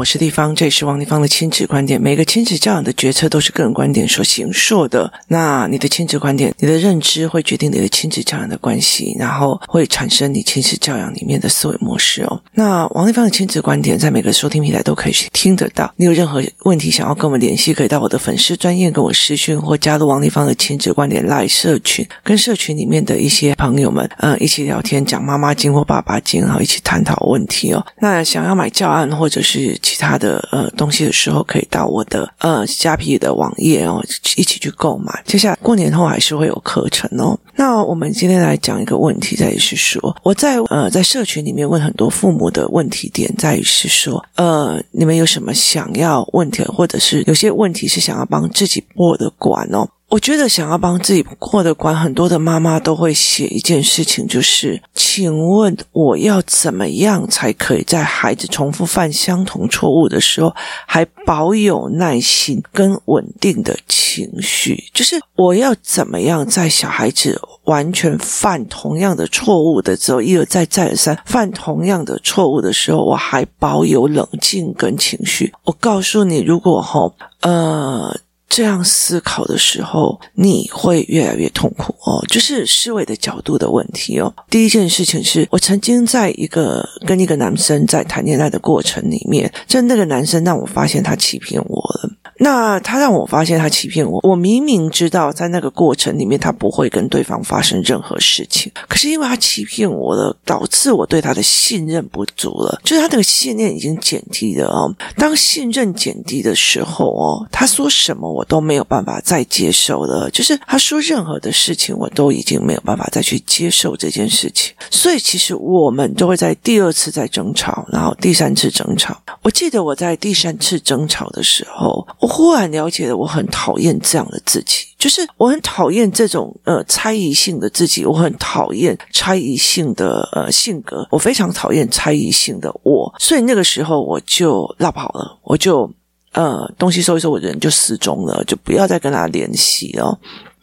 我是立方，这里是王立方的亲子观点。每个亲子教养的决策都是个人观点所形塑的。那你的亲子观点、你的认知会决定你的亲子教养的关系，然后会产生你亲子教养里面的思维模式哦。那王立方的亲子观点在每个收听平台都可以去听得到。你有任何问题想要跟我们联系，可以到我的粉丝专页跟我私讯，或加入王立方的亲子观点 LINE 社群，跟社群里面的一些朋友们，嗯，一起聊天，讲妈妈经或爸爸经，然后一起探讨问题哦。那想要买教案或者是其他的呃东西的时候，可以到我的呃虾皮的网页哦，一起去购买。接下来过年后还是会有课程哦。那我们今天来讲一个问题，在于是说，我在呃在社群里面问很多父母的问题点，在于是说，呃，你们有什么想要问题，或者是有些问题是想要帮自己过的关哦。我觉得想要帮自己过的关，很多的妈妈都会写一件事情，就是请问我要怎么样才可以在孩子重复犯相同错误的时候，还保有耐心跟稳定的情绪？就是我要怎么样在小孩子完全犯同样的错误的时候，一而再再而三犯同样的错误的时候，我还保有冷静跟情绪？我告诉你，如果齁，呃。这样思考的时候，你会越来越痛苦哦。就是思维的角度的问题哦。第一件事情是我曾经在一个跟一个男生在谈恋爱的过程里面，就那个男生让我发现他欺骗我了。那他让我发现他欺骗我，我明明知道在那个过程里面他不会跟对方发生任何事情，可是因为他欺骗我了，导致我对他的信任不足了，就是他那个信念已经减低了哦。当信任减低的时候哦，他说什么我都没有办法再接受了，就是他说任何的事情我都已经没有办法再去接受这件事情，所以其实我们都会在第二次再争吵，然后第三次争吵。我记得我在第三次争吵的时候，我。忽然了解了，我很讨厌这样的自己，就是我很讨厌这种呃猜疑性的自己，我很讨厌猜疑性的呃性格，我非常讨厌猜疑性的我，所以那个时候我就落跑了，我就呃东西收一收，我人就失踪了，就不要再跟他联系哦。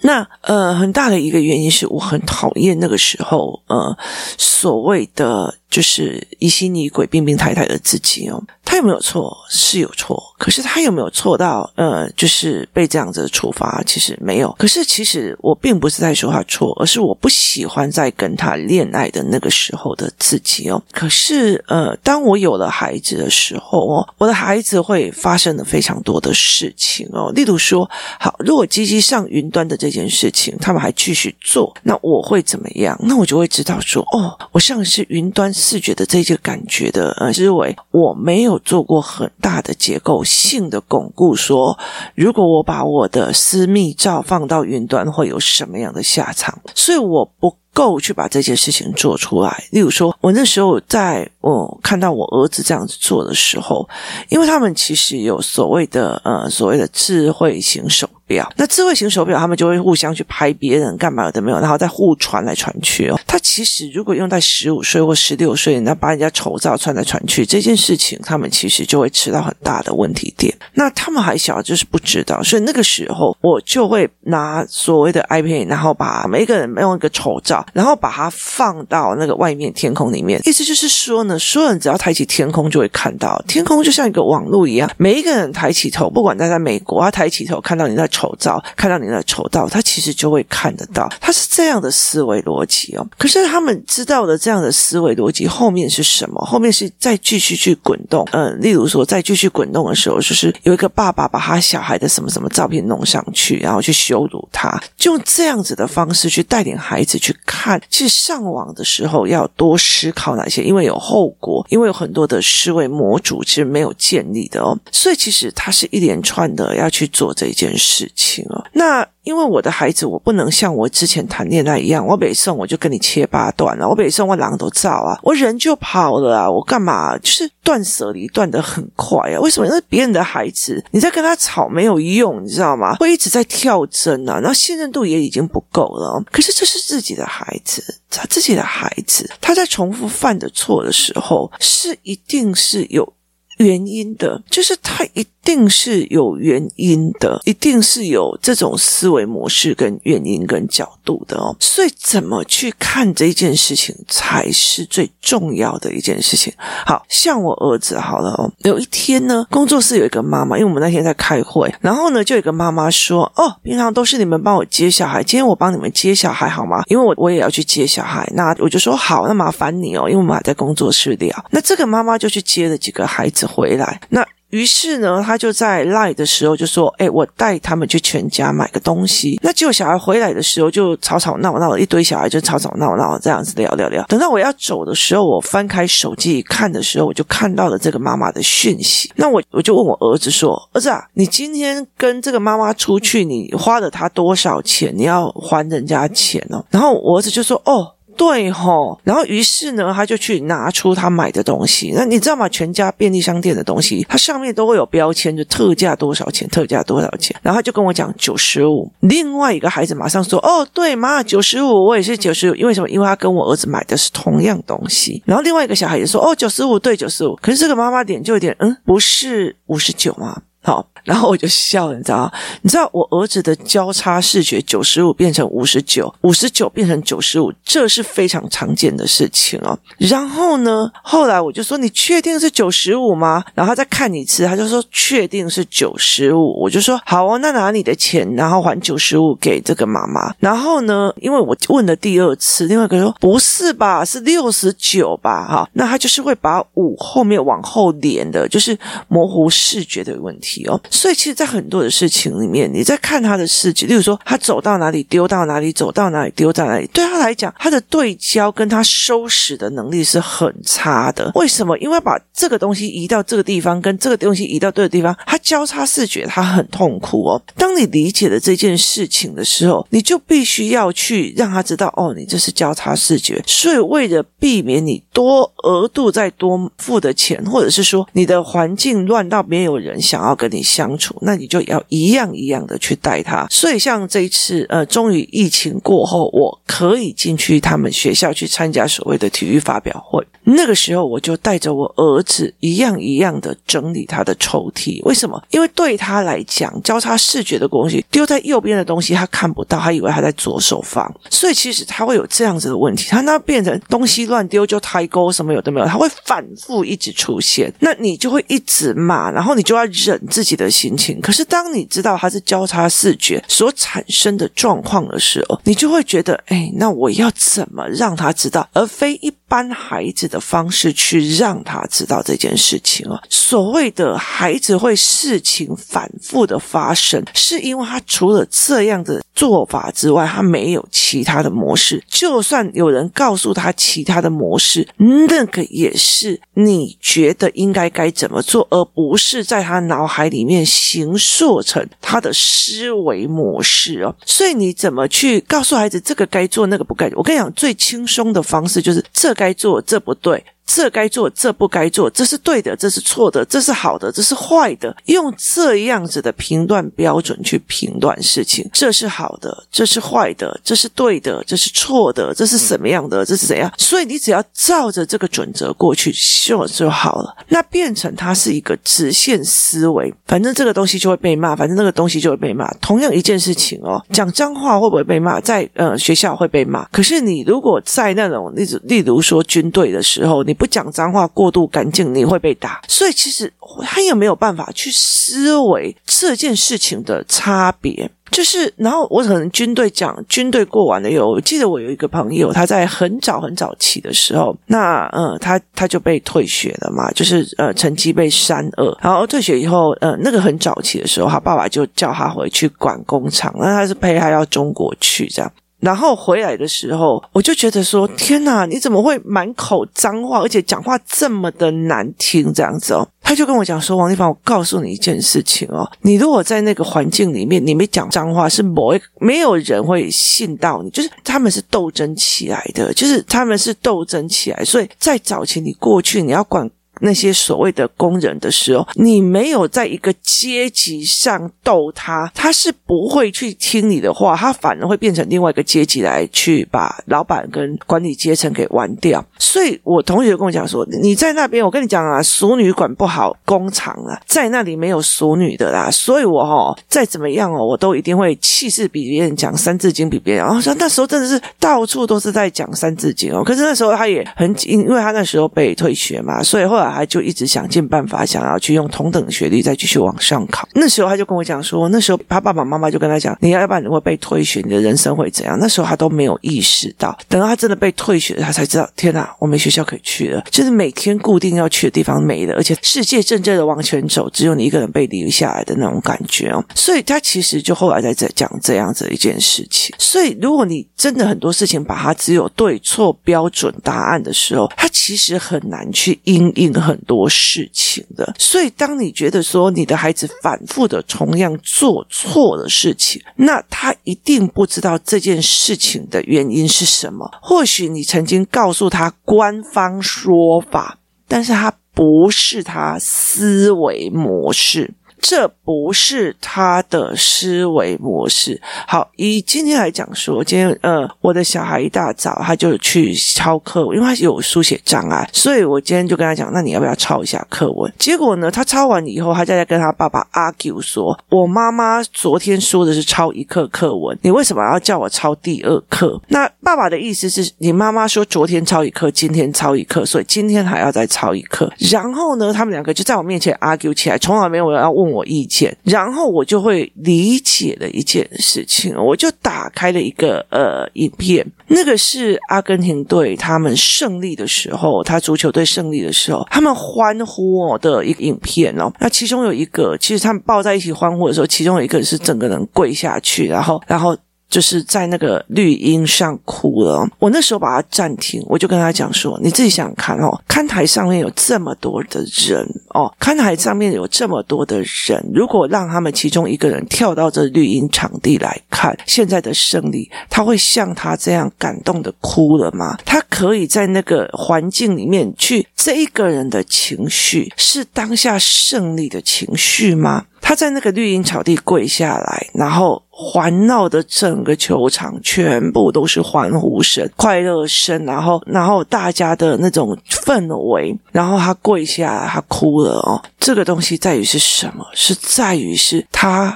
那呃很大的一个原因是我很讨厌那个时候呃所谓的就是疑心疑鬼、病病态态的自己哦。他有没有错？是有错，可是他有没有错到呃，就是被这样子的处罚？其实没有。可是其实我并不是在说他错，而是我不喜欢在跟他恋爱的那个时候的自己哦。可是呃，当我有了孩子的时候哦，我的孩子会发生了非常多的事情哦。例如说，好，如果积极上云端的这件件事情，他们还继续做，那我会怎么样？那我就会知道说，哦，我像是云端视觉的这个感觉的呃思维，我没有。做过很大的结构性的巩固，说如果我把我的私密照放到云端，会有什么样的下场？所以我不够去把这件事情做出来。例如说，我那时候在我看到我儿子这样子做的时候，因为他们其实有所谓的呃所谓的智慧型手。表那智慧型手表，他们就会互相去拍别人干嘛的没有，然后再互传来传去哦。他其实如果用在十五岁或十六岁，那把人家丑照传来传去这件事情，他们其实就会吃到很大的问题点。那他们还小，就是不知道，所以那个时候我就会拿所谓的 iPad，然后把每一个人用一个丑照，然后把它放到那个外面天空里面。意思就是说呢，所有人只要抬起天空，就会看到天空就像一个网络一样，每一个人抬起头，不管他在美国，他抬起头看到你在。丑照看到你的丑照，他其实就会看得到，他是这样的思维逻辑哦。可是他们知道的这样的思维逻辑后面是什么？后面是再继续去滚动。嗯，例如说再继续滚动的时候，就是有一个爸爸把他小孩的什么什么照片弄上去，然后去羞辱他，就用这样子的方式去带领孩子去看。其实上网的时候要多思考哪些，因为有后果，因为有很多的思维模组其实没有建立的哦。所以其实他是一连串的要去做这件事。情哦，那因为我的孩子，我不能像我之前谈恋爱一样，我北送我就跟你切八段了，我北送我狼都照啊，我人就跑了啊，我干嘛？就是断舍离断得很快啊？为什么？因为别人的孩子，你在跟他吵没有用，你知道吗？会一直在跳针啊，然后信任度也已经不够了。可是这是自己的孩子，他自己的孩子，他在重复犯的错的时候，是一定是有。原因的，就是他一定是有原因的，一定是有这种思维模式跟原因跟角度的哦。所以怎么去看这件事情才是最重要的一件事情。好，像我儿子好了哦，有一天呢，工作室有一个妈妈，因为我们那天在开会，然后呢，就有一个妈妈说：“哦，平常都是你们帮我接小孩，今天我帮你们接小孩好吗？因为我我也要去接小孩。”那我就说：“好，那麻烦你哦，因为我们还在工作室聊。”那这个妈妈就去接了几个孩子回来，那。于是呢，他就在赖的时候就说：“哎，我带他们去全家买个东西。”那结果小孩回来的时候就吵吵闹闹，一堆小孩就吵吵闹闹这样子聊聊聊。等到我要走的时候，我翻开手机看的时候，我就看到了这个妈妈的讯息。那我我就问我儿子说：“儿子啊，你今天跟这个妈妈出去，你花了她多少钱？你要还人家钱哦。”然后我儿子就说：“哦。”对吼，然后于是呢，他就去拿出他买的东西。那你知道吗？全家便利商店的东西，它上面都会有标签，就特价多少钱，特价多少钱。然后他就跟我讲九十五。另外一个孩子马上说：“哦，对妈，九十五，我也是九十五。因为什么？因为他跟我儿子买的是同样东西。”然后另外一个小孩也说：“哦，九十五，对，九十五。”可是这个妈妈点就有点，嗯，不是五十九吗？好，然后我就笑了，你知道吗？你知道我儿子的交叉视觉九十五变成五十九，五十九变成九十五，这是非常常见的事情哦。然后呢，后来我就说：“你确定是九十五吗？”然后他再看一次，他就说：“确定是九十五。”我就说：“好哦，那拿你的钱，然后还九十五给这个妈妈。”然后呢，因为我问了第二次，另外一个说：“不是吧？是六十九吧？”哈，那他就是会把五后面往后连的，就是模糊视觉的问题。哦，所以其实，在很多的事情里面，你在看他的视觉，例如说，他走到哪里丢到哪里，走到哪里丢到哪里，对他来讲，他的对焦跟他收拾的能力是很差的。为什么？因为把这个东西移到这个地方，跟这个东西移到对的地方，他交叉视觉，他很痛苦哦。当你理解了这件事情的时候，你就必须要去让他知道，哦，你这是交叉视觉。所以，为了避免你多额度再多付的钱，或者是说你的环境乱到没有人想要。跟你相相处，那你就要一样一样的去带他。所以像这一次，呃，终于疫情过后，我可以进去他们学校去参加所谓的体育发表会。那个时候，我就带着我儿子一样一样的整理他的抽屉。为什么？因为对他来讲，交叉视觉的东西丢在右边的东西他看不到，他以为他在左手放。所以其实他会有这样子的问题，他那变成东西乱丢就抬钩什么有的没有，他会反复一直出现。那你就会一直骂，然后你就要忍。自己的心情，可是当你知道它是交叉视觉所产生的状况的时候，你就会觉得，哎，那我要怎么让他知道，而非一般孩子的方式去让他知道这件事情啊？所谓的孩子会事情反复的发生，是因为他除了这样的做法之外，他没有其他的模式。就算有人告诉他其他的模式，那个也是你觉得应该该怎么做，而不是在他脑海。里面形塑成他的思维模式哦，所以你怎么去告诉孩子这个该做，那个不该？我跟你讲，最轻松的方式就是这该做，这不对。这该做，这不该做，这是对的，这是错的，这是好的，这是坏的。用这样子的评断标准去评断事情，这是好的，这是坏的，这是对的，这是错的，这是什么样的，这是怎样？所以你只要照着这个准则过去就就好了。那变成它是一个直线思维，反正这个东西就会被骂，反正那个东西就会被骂。同样一件事情哦，讲脏话会不会被骂？在呃学校会被骂。可是你如果在那种例子，例如说军队的时候，你。不讲脏话，过度干净，你会被打。所以其实他有没有办法去思维这件事情的差别？就是，然后我可能军队讲军队过完了以后，我记得我有一个朋友，他在很早很早期的时候，那呃，他他就被退学了嘛，就是呃，成绩被删二，然后退学以后，呃，那个很早期的时候，他爸爸就叫他回去管工厂，那他是陪他到中国去这样。然后回来的时候，我就觉得说：“天哪，你怎么会满口脏话，而且讲话这么的难听？这样子哦。”他就跟我讲说：“王丽芳，我告诉你一件事情哦，你如果在那个环境里面，你没讲脏话，是某一没有人会信到你。就是他们是斗争起来的，就是他们是斗争起来。所以在早期你过去，你要管。”那些所谓的工人的时候，你没有在一个阶级上斗他，他是不会去听你的话，他反而会变成另外一个阶级来去把老板跟管理阶层给玩掉。所以我同学跟我讲说，你在那边，我跟你讲啊，熟女管不好工厂啊，在那里没有熟女的啦。所以我哦，再怎么样哦，我都一定会气势比别人讲，三字经比别人。然后说那时候真的是到处都是在讲三字经哦。可是那时候他也很紧，因为他那时候被退学嘛，所以后来。他就一直想尽办法，想要去用同等学历再继续往上考。那时候他就跟我讲说，那时候他爸爸妈妈就跟他讲，你要不然你会被退学，你的人生会怎样？那时候他都没有意识到，等到他真的被退学，他才知道，天哪，我没学校可以去了，就是每天固定要去的地方没了，而且世界正正的往前走，只有你一个人被留下来的那种感觉哦。所以他其实就后来在在讲这样子一件事情。所以如果你真的很多事情把它只有对错标准答案的时候，他其实很难去因应。很多事情的，所以当你觉得说你的孩子反复的同样做错的事情，那他一定不知道这件事情的原因是什么。或许你曾经告诉他官方说法，但是他不是他思维模式。这不是他的思维模式。好，以今天来讲说，今天呃，我的小孩一大早他就去抄课文，因为他有书写障碍，所以我今天就跟他讲，那你要不要抄一下课文？结果呢，他抄完以后，他就在跟他爸爸 argue 说，我妈妈昨天说的是抄一课课文，你为什么要叫我抄第二课？那爸爸的意思是你妈妈说昨天抄一课，今天抄一课，所以今天还要再抄一课。然后呢，他们两个就在我面前 argue 起来，从来没有人要问我意见，然后我就会理解了一件事情，我就打开了一个呃影片，那个是阿根廷队他们胜利的时候，他足球队胜利的时候，他们欢呼我的一个影片哦。那其中有一个，其实他们抱在一起欢呼的时候，其中有一个是整个人跪下去，然后，然后。就是在那个绿荫上哭了。我那时候把它暂停，我就跟他讲说：“你自己想看哦，看台上面有这么多的人哦，看台上面有这么多的人，如果让他们其中一个人跳到这绿荫场地来看现在的胜利，他会像他这样感动的哭了吗？他可以在那个环境里面去，这一个人的情绪是当下胜利的情绪吗？他在那个绿茵草地跪下来，然后。”环绕的整个球场全部都是欢呼声、快乐声，然后，然后大家的那种氛围，然后他跪下来，他哭了哦。这个东西在于是什么？是在于是他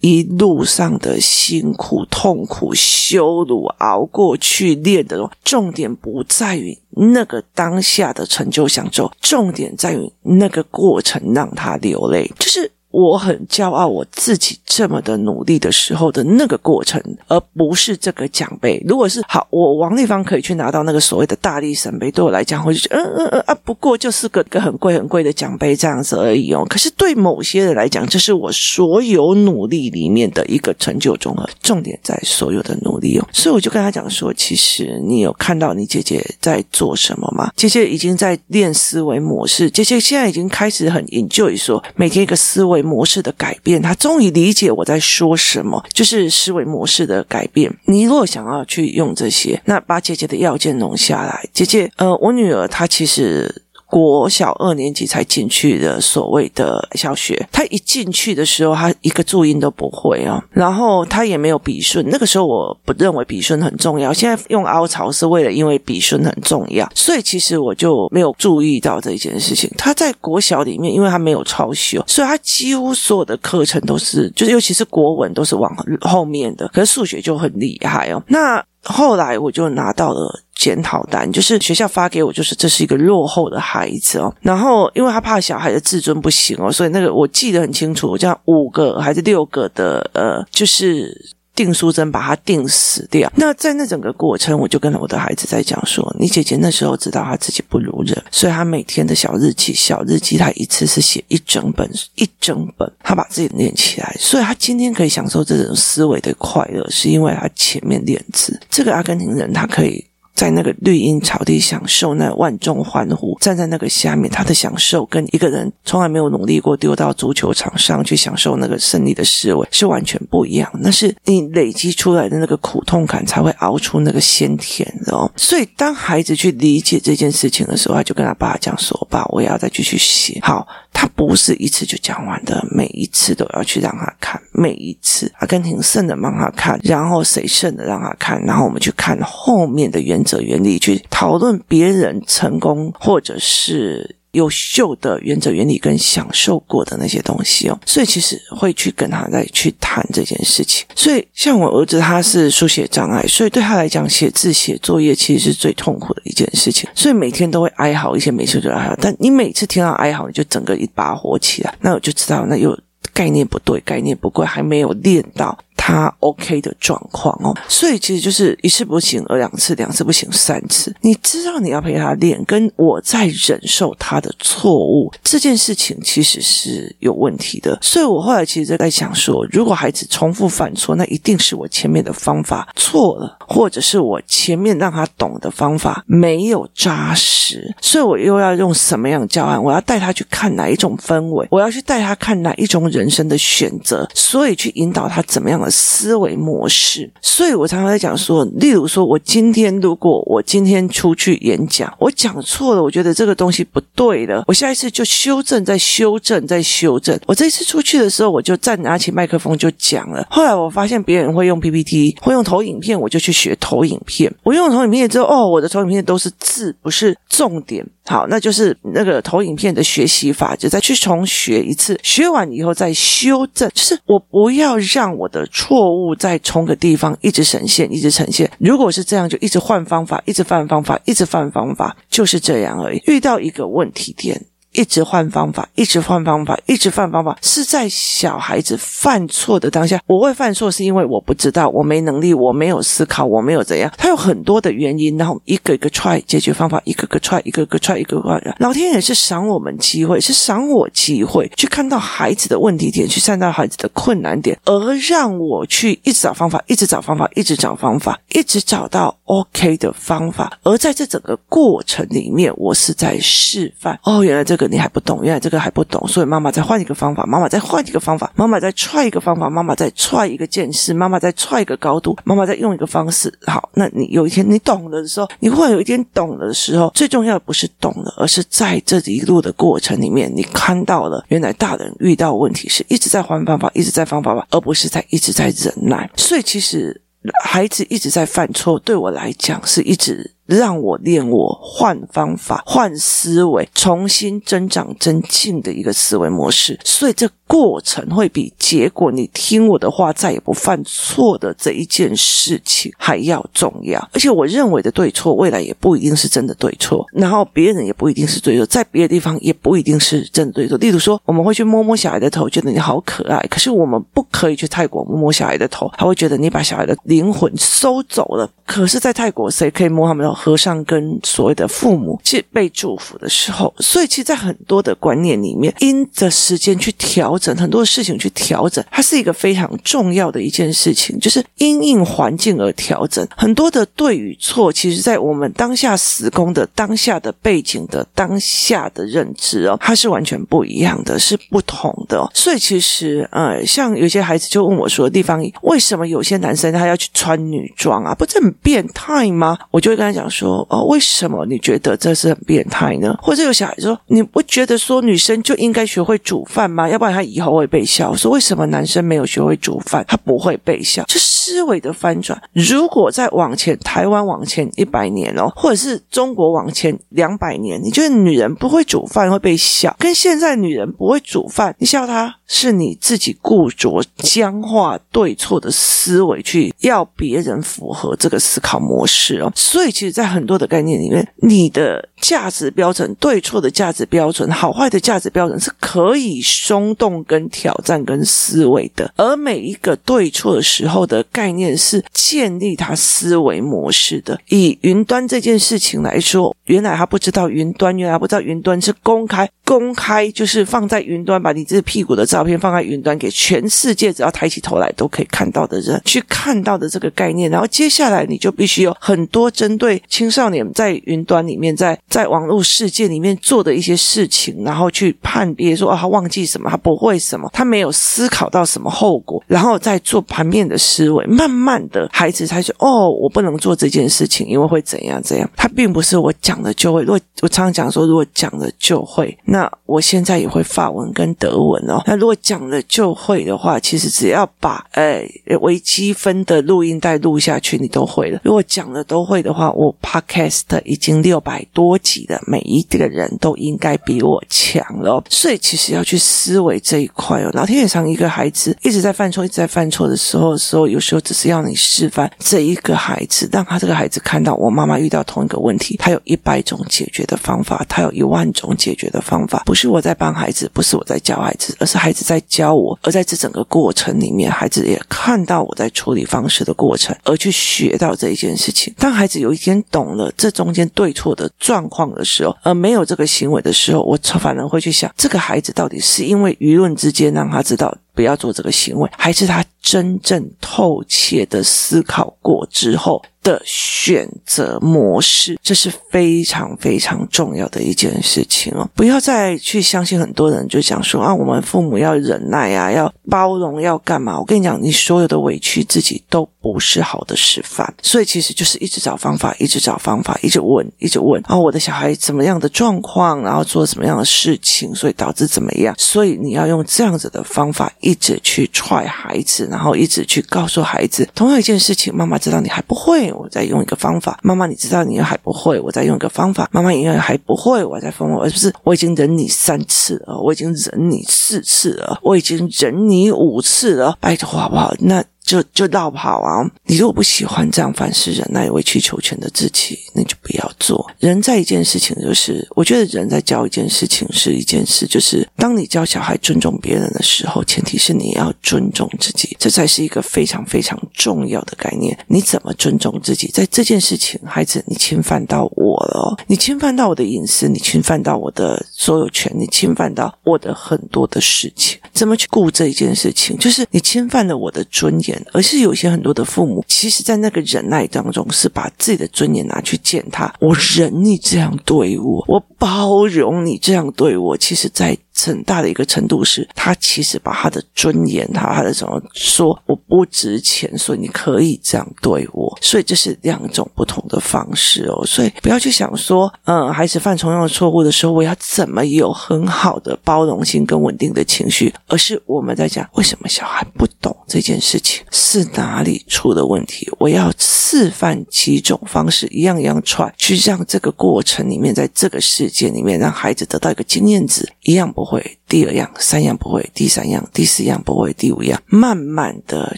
一路上的辛苦、痛苦、羞辱、熬过去练的。重点不在于那个当下的成就享受，重点在于那个过程让他流泪，就是。我很骄傲，我自己这么的努力的时候的那个过程，而不是这个奖杯。如果是好，我王丽芳可以去拿到那个所谓的大力神杯，对我来讲，我就觉得，嗯嗯嗯啊，不过就是个个很贵很贵的奖杯这样子而已哦。可是对某些人来讲，这是我所有努力里面的一个成就综合，重点在所有的努力哦。所以我就跟他讲说，其实你有看到你姐姐在做什么吗？姐姐已经在练思维模式，姐姐现在已经开始很 enjoy 说每天一个思维。模式的改变，他终于理解我在说什么，就是思维模式的改变。你若想要去用这些，那把姐姐的要件弄下来。姐姐，呃，我女儿她其实。国小二年级才进去的所谓的小学，他一进去的时候，他一个注音都不会哦，然后他也没有笔顺。那个时候我不认为笔顺很重要，现在用凹槽是为了因为笔顺很重要，所以其实我就没有注意到这一件事情。他在国小里面，因为他没有超修，所以他几乎所有的课程都是，就是尤其是国文都是往后面的，可是数学就很厉害哦。那后来我就拿到了。检讨单就是学校发给我，就是这是一个落后的孩子哦。然后因为他怕小孩的自尊不行哦，所以那个我记得很清楚，我这样五个还是六个的呃，就是定书针把他定死掉。那在那整个过程，我就跟我的孩子在讲说：你姐姐那时候知道她自己不如人，所以她每天的小日记、小日记，她一次是写一整本，一整本，她把自己练起来。所以她今天可以享受这种思维的快乐，是因为她前面练字。这个阿根廷人，他可以。在那个绿荫草地享受那万众欢呼，站在那个下面，他的享受跟一个人从来没有努力过丢到足球场上去享受那个胜利的思维是完全不一样。那是你累积出来的那个苦痛感才会熬出那个鲜甜的哦。所以当孩子去理解这件事情的时候，他就跟他爸讲说：“爸，我也要再继续写。”好，他不是一次就讲完的，每一次都要去让他看，每一次阿根廷胜的让他看，然后谁胜的让他看，然后我们去看后面的原原则原理，去讨论别人成功或者是。优秀的原则原理跟享受过的那些东西哦，所以其实会去跟他再去谈这件事情。所以像我儿子他是书写障碍，所以对他来讲写字写作业其实是最痛苦的一件事情。所以每天都会哀嚎一些，每次都哀嚎。但你每次听到哀嚎，你就整个一把火起来，那我就知道那有概念不对，概念不对，还没有练到。他 OK 的状况哦，所以其实就是一次不行，而两次，两次不行，三次。你知道你要陪他练，跟我在忍受他的错误这件事情，其实是有问题的。所以我后来其实在想说，如果孩子重复犯错，那一定是我前面的方法错了，或者是我前面让他懂的方法没有扎实。所以我又要用什么样的教案？我要带他去看哪一种氛围？我要去带他看哪一种人生的选择？所以去引导他怎么样的。思维模式，所以我常常在讲说，例如说，我今天如果我今天出去演讲，我讲错了，我觉得这个东西不对了，我下一次就修正，再修正，再修正。我这一次出去的时候，我就再拿起麦克风就讲了。后来我发现别人会用 PPT，会用投影片，我就去学投影片。我用投影片之后，哦，我的投影片都是字，不是重点。好，那就是那个投影片的学习法，就再去重学一次，学完以后再修正。就是我不要让我的错误在同个地方一直呈现，一直呈现。如果是这样，就一直换方法，一直换方法，一直换方法，就是这样而已。遇到一个问题点。一直换方法，一直换方法，一直换方法，是在小孩子犯错的当下，我会犯错，是因为我不知道，我没能力，我没有思考，我没有怎样，他有很多的原因，然后一个一个 try 解决方法，一个个 try，一个个 try，一个个。老天爷是赏我们机会，是赏我机会，去看到孩子的问题点，去看到孩子的困难点，而让我去一直找方法，一直找方法，一直找方法，一直找到 OK 的方法。而在这整个过程里面，我是在示范。哦，原来这个。你还不懂，原来这个还不懂，所以妈妈再换一个方法，妈妈再换一个方法，妈妈再踹一个方法，妈妈再踹一个见识，妈妈再踹一个高度，妈妈再用一个方式。好，那你有一天你懂了的时候，你忽然有一天懂了的时候，最重要的不是懂了，而是在这一路的过程里面，你看到了原来大人遇到问题是一直在换方法，一直在方法吧，而不是在一直在忍耐。所以其实孩子一直在犯错，对我来讲是一直。让我练我换方法、换思维、重新增长增进的一个思维模式，所以这过程会比结果你听我的话再也不犯错的这一件事情还要重要。而且我认为的对错，未来也不一定是真的对错，然后别人也不一定是对错，在别的地方也不一定是真的对错。例如说，我们会去摸摸小孩的头，觉得你好可爱，可是我们不可以去泰国摸摸小孩的头，他会觉得你把小孩的灵魂收走了。可是，在泰国谁可以摸他们的？和尚跟所谓的父母去被祝福的时候，所以其实，在很多的观念里面，因着时间去调整很多事情去调整，它是一个非常重要的一件事情，就是因应环境而调整很多的对与错。其实，在我们当下时空的当下的背景的当下的认知哦，它是完全不一样的，是不同的。所以，其实呃，像有些孩子就问我说：“地方为什么有些男生他要去穿女装啊？不是很变态吗？”我就会跟他讲说。哦，为什么你觉得这是很变态呢？或者有小孩说，你不觉得说女生就应该学会煮饭吗？要不然他以后会被笑。说为什么男生没有学会煮饭，他不会被笑？就思维的翻转。如果再往前，台湾往前一百年哦，或者是中国往前两百年，你觉得女人不会煮饭会被笑？跟现在女人不会煮饭，你笑她是你自己固着僵化对错的思维，去要别人符合这个思考模式哦。所以其实，在很多的概念里面，你的价值标准、对错的价值标准、好坏的价值标准是可以松动、跟挑战、跟思维的。而每一个对错的时候的概念是建立他思维模式的。以云端这件事情来说，原来他不知道云端，原来他不知道云端是公开。公开就是放在云端，把你这屁股的照片放在云端，给全世界只要抬起头来都可以看到的人去看到的这个概念。然后接下来你就必须有很多针对青少年在云端里面，在在网络世界里面做的一些事情，然后去判别说，哦，他忘记什么，他不会什么，他没有思考到什么后果，然后再做盘面的思维。慢慢的，孩子才说，哦，我不能做这件事情，因为会怎样怎样。他并不是我讲了就会。如果我常常讲说，如果讲了就会，那。我现在也会法文跟德文哦。那如果讲了就会的话，其实只要把诶微积分的录音带录下去，你都会了。如果讲了都会的话，我 Podcast 已经六百多级的，每一个人都应该比我强了。所以其实要去思维这一块哦。老天爷让一个孩子一直在犯错，一直在犯错的时候时候，有时候只是要你示范这一个孩子，让他这个孩子看到，我妈妈遇到同一个问题，他有一百种解决的方法，他有一万种解决的方法。不是我在帮孩子，不是我在教孩子，而是孩子在教我。而在这整个过程里面，孩子也看到我在处理方式的过程，而去学到这一件事情。当孩子有一天懂了这中间对错的状况的时候，而没有这个行为的时候，我反而会去想，这个孩子到底是因为舆论之间让他知道不要做这个行为，还是他真正透彻的思考过之后的选择模式，这是非常非常重要的一件事情哦！不要再去相信很多人就讲说啊，我们父母要忍耐啊，要包容，要干嘛？我跟你讲，你所有的委屈自己都不是好的示范。所以其实就是一直找方法，一直找方法，一直问，一直问啊，我的小孩怎么样的状况，然后做什么样的事情，所以导致怎么样？所以你要用这样子的方法，一直去踹孩子，然后一直去告诉孩子，同样一件事情，妈妈知道你还不会。我再用一个方法，妈妈，你知道你还不会，我再用一个方法，妈妈，因为还不会，我再分我，而不是我已经忍你三次了，我已经忍你四次了，我已经忍你五次了，拜托好不好？那。就就绕跑啊！你如果不喜欢这样凡事忍耐、委曲求全的自己，那就不要做。人在一件事情，就是我觉得人在教一件事情是一件事，就是当你教小孩尊重别人的时候，前提是你要尊重自己，这才是一个非常非常重要的概念。你怎么尊重自己？在这件事情，孩子，你侵犯到我了，你侵犯到我的隐私，你侵犯到我的所有权，你侵犯到我的很多的事情。怎么去顾这一件事情？就是你侵犯了我的尊严。而是有些很多的父母，其实，在那个忍耐当中，是把自己的尊严拿去践踏。我忍你这样对我，我包容你这样对我。其实，在很大的一个程度是，他其实把他的尊严，他他的什么说我不值钱，所以你可以这样对我。所以这是两种不同的方式哦。所以不要去想说，嗯，孩子犯同样的错误的时候，我要怎么有很好的包容性跟稳定的情绪，而是我们在讲为什么小孩不懂这件事情是哪里出的问题。我要示范几种方式，一样一样踹，去让这个过程里面，在这个世界里面，让孩子得到一个经验值，一样不会，第二样，三样不会，第三样，第四样不会，第五样，慢慢的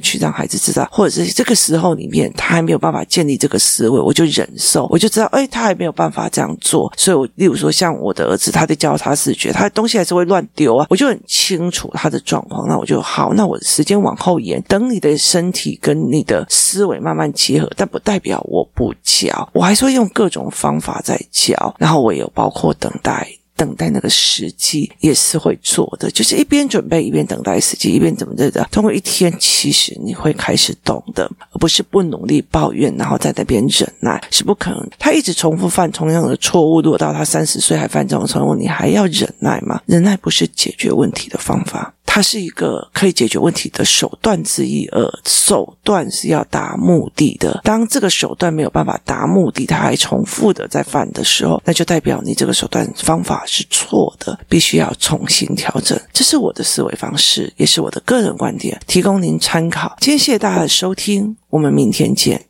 去让孩子知道，或者是这个时候里面他还没有办法建立这个思维，我就忍受，我就知道，哎，他还没有办法这样做，所以我例如说像我的儿子，他在教他视觉，他的东西还是会乱丢啊，我就很清楚他的状况，那我就好，那我的时间往后延，等你的身体跟你的思维慢慢结合，但不代表我不教，我还是会用各种方法在教，然后我也有包括等待。等待那个时机也是会做的，就是一边准备一边等待时机，一边怎么着的。通过一天，其实你会开始懂的，而不是不努力抱怨，然后在那边忍耐，是不可能。他一直重复犯同样的错误，如果到他三十岁还犯这种错误，你还要忍耐吗？忍耐不是解决问题的方法。它是一个可以解决问题的手段之一，而手段是要达目的的。当这个手段没有办法达目的，它还重复的在犯的时候，那就代表你这个手段方法是错的，必须要重新调整。这是我的思维方式，也是我的个人观点，提供您参考。今天谢谢大家的收听，我们明天见。